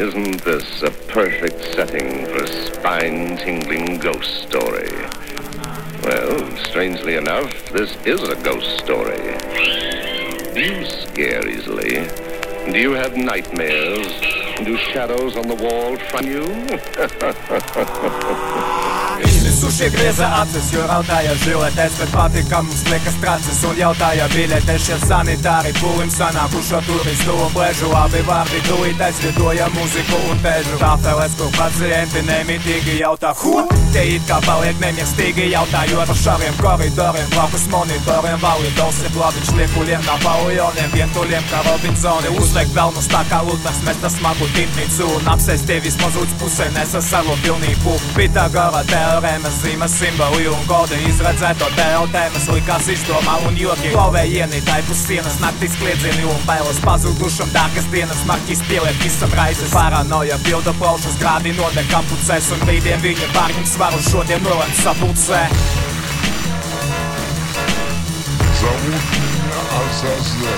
Isn't this a perfect setting for a spine tingling ghost story? Well, strangely enough, this is a ghost story. Do you scare easily? Do you have nightmares? Do shadows on the wall frighten you? Izmisušie grieza acis, jo raudāja žiletēs, bet patika mums liekas tracis un jautāja biļetes šie sanitāri pūlim sanākušo turistu un pležu abi vārdi tūlīt aizvietoja muziku un težu. Tāpēc, kur pacienti nemitīgi jautā, ko? Tie it kā paliek nemiestīgi jautājot par šaviem koridoriem, blakus monitoriem, validors ir plāviņš liekuļiem, nav paviljoniem, vientuļiem kā Robinsoni, uzliek velnus tā kā lutners, mēs tas smagu tīmnicu un apsēst tie vismaz uz pusē nesa savu pilnību. Pitagora teorēmas, zīmes, simboli un kodi izredzēto teotēmas likās izdomā un joki. Klauvējieni, taipus sienas, naktis kliedzieni un bailes pazudušam dārgas dienas, marķis pieliek visam raizes. Paranoja pilda plaušas grādi nodek kapucēs un brīdiem viņa pārņem svaru šodien nolemt sapulcē. Зовут меня Азазел.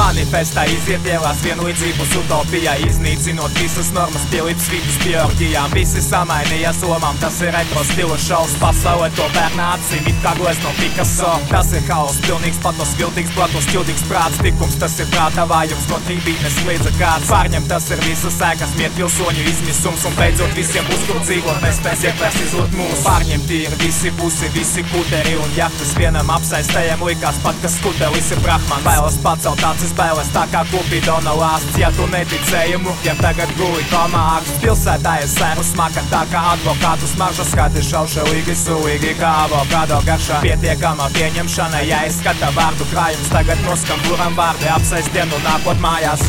Manifestā iziet ielās vienlīdzības utopijā Iznīcinot visas normas, pielips vidus bioloģijām Visi samainījās lomām, tas ir retro stila šaus Pasaulē to bērnā acīm, it kā glez no Picasso Tas ir haos, pilnīgs patos, viltīgs, platos, ķildīgs prāts. Tikums, tas ir prāta vājums, no trībīnes kliedza kāds. Pārņem, tas ir visas sēkas, miet pilsoņu izmisums Un beidzot visiem būs kur dzīvot, nespēsiet vairs izlot mūs. Pārņemt ir visi pusi, visi kuteri un jahtas Vienam apsaistējam. Likās pat, ka skutelis ir brahmans Bailes pacelt acis bailes tā kā kupidona lāsts Ja tu neticēji mukiem, tagad komā ārsts. Pilsētā ir sēru smaka tā kā advokātu smarža. Skati šaušalīgi, sulīgi kā avokado garšā. Pietiekama pieņemšana, ja izskata vārdu krājums. Tagad noskam buram vārdi apsaist dienu nākot mājās.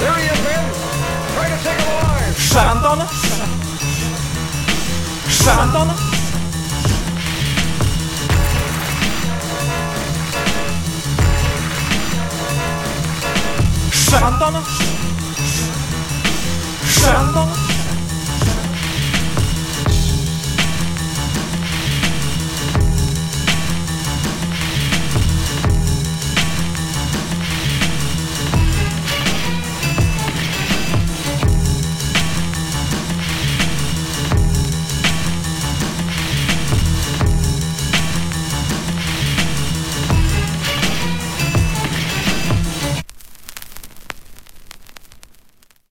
There he is, man. Try to take him alive. 안 떠나 안